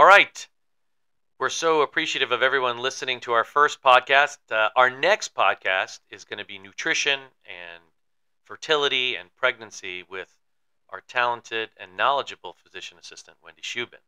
All right. We're so appreciative of everyone listening to our first podcast. Uh, our next podcast is going to be nutrition and fertility and pregnancy with our talented and knowledgeable physician assistant, Wendy Shubin.